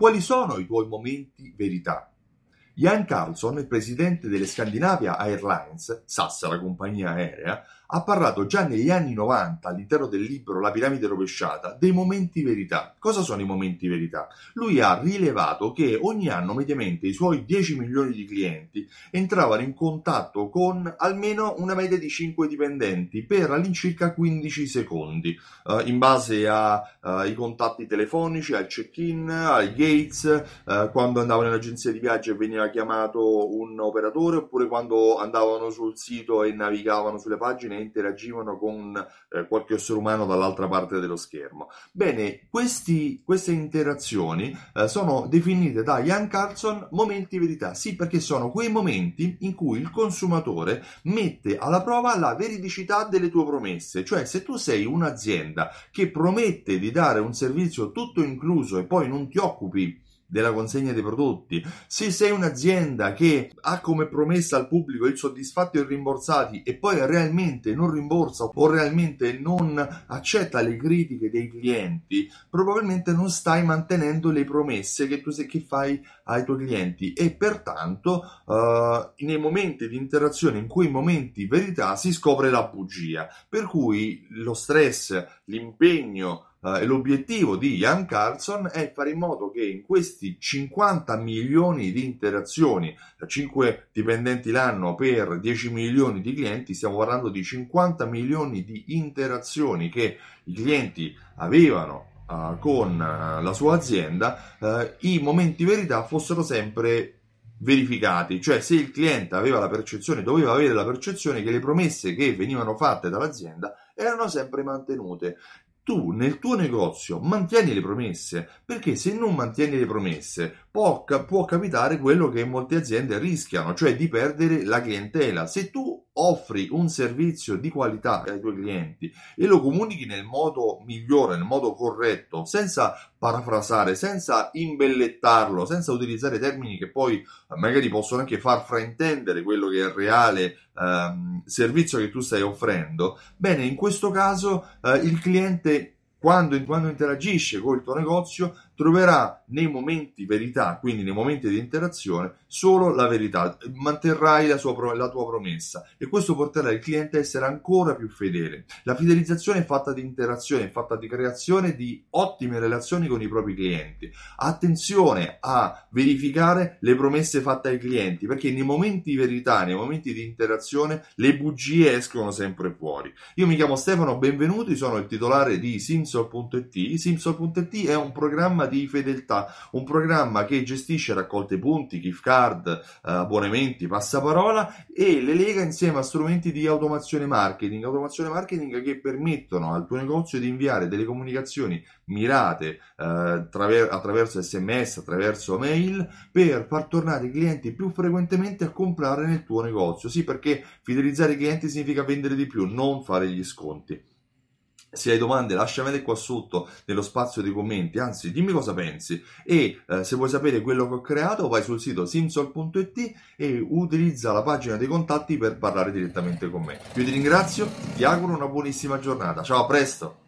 quali sono i tuoi momenti verità? Jan Carlson, il presidente delle Scandinavia Airlines, SAS, la compagnia aerea, ha parlato già negli anni 90 all'interno del libro La piramide rovesciata dei momenti verità. Cosa sono i momenti verità? Lui ha rilevato che ogni anno mediamente i suoi 10 milioni di clienti entravano in contatto con almeno una media di 5 dipendenti per all'incirca 15 secondi, eh, in base ai uh, contatti telefonici, al check-in, ai gates, uh, quando andavano in agenzia di viaggio e veniva chiamato un operatore oppure quando andavano sul sito e navigavano sulle pagine interagivano con eh, qualche essere umano dall'altra parte dello schermo. Bene, questi, queste interazioni eh, sono definite da Ian Carlson momenti verità, sì perché sono quei momenti in cui il consumatore mette alla prova la veridicità delle tue promesse, cioè se tu sei un'azienda che promette di dare un servizio tutto incluso e poi non ti occupi della consegna dei prodotti, se sei un'azienda che ha come promessa al pubblico il soddisfatto e rimborsati e poi realmente non rimborsa o realmente non accetta le critiche dei clienti, probabilmente non stai mantenendo le promesse che tu che fai ai tuoi clienti. E pertanto uh, nei momenti di interazione, in quei momenti verità si scopre la bugia, per cui lo stress, l'impegno, Uh, l'obiettivo di Ian Carlson è fare in modo che in questi 50 milioni di interazioni, 5 dipendenti l'anno per 10 milioni di clienti, stiamo parlando di 50 milioni di interazioni che i clienti avevano uh, con uh, la sua azienda, i momenti verità fossero sempre verificati, cioè se il cliente aveva la percezione, doveva avere la percezione che le promesse che venivano fatte dall'azienda erano sempre mantenute tu nel tuo negozio mantieni le promesse, perché se non mantieni le promesse può, può, capitare quello che molte aziende rischiano, cioè di perdere la clientela. Se tu offri un servizio di qualità ai tuoi clienti e lo comunichi nel modo migliore, nel modo corretto, senza parafrasare, senza imbellettarlo, senza utilizzare termini che poi magari possono anche far fraintendere quello che è il reale ehm, servizio che tu stai offrendo, bene, in questo caso eh, il cliente quando, quando interagisce con il tuo negozio troverà nei momenti verità, quindi nei momenti di interazione, solo la verità, manterrai la, sua, la tua promessa e questo porterà il cliente a essere ancora più fedele. La fidelizzazione è fatta di interazione, è fatta di creazione di ottime relazioni con i propri clienti. Attenzione a verificare le promesse fatte ai clienti, perché nei momenti di verità, nei momenti di interazione, le bugie escono sempre fuori. Io mi chiamo Stefano, benvenuti, sono il titolare di Simsol.it. Simsol.it è un programma di fedeltà, un programma che gestisce raccolte punti, gift card, eh, abbonamenti, passaparola e le lega insieme a strumenti di automazione marketing, automazione marketing che permettono al tuo negozio di inviare delle comunicazioni mirate eh, traver- attraverso sms, attraverso mail per far tornare i clienti più frequentemente a comprare nel tuo negozio. Sì, perché fidelizzare i clienti significa vendere di più, non fare gli sconti. Se hai domande lasciamele qua sotto nello spazio dei commenti, anzi dimmi cosa pensi e eh, se vuoi sapere quello che ho creato vai sul sito simsol.it e utilizza la pagina dei contatti per parlare direttamente con me. Io ti ringrazio, ti auguro una buonissima giornata, ciao a presto!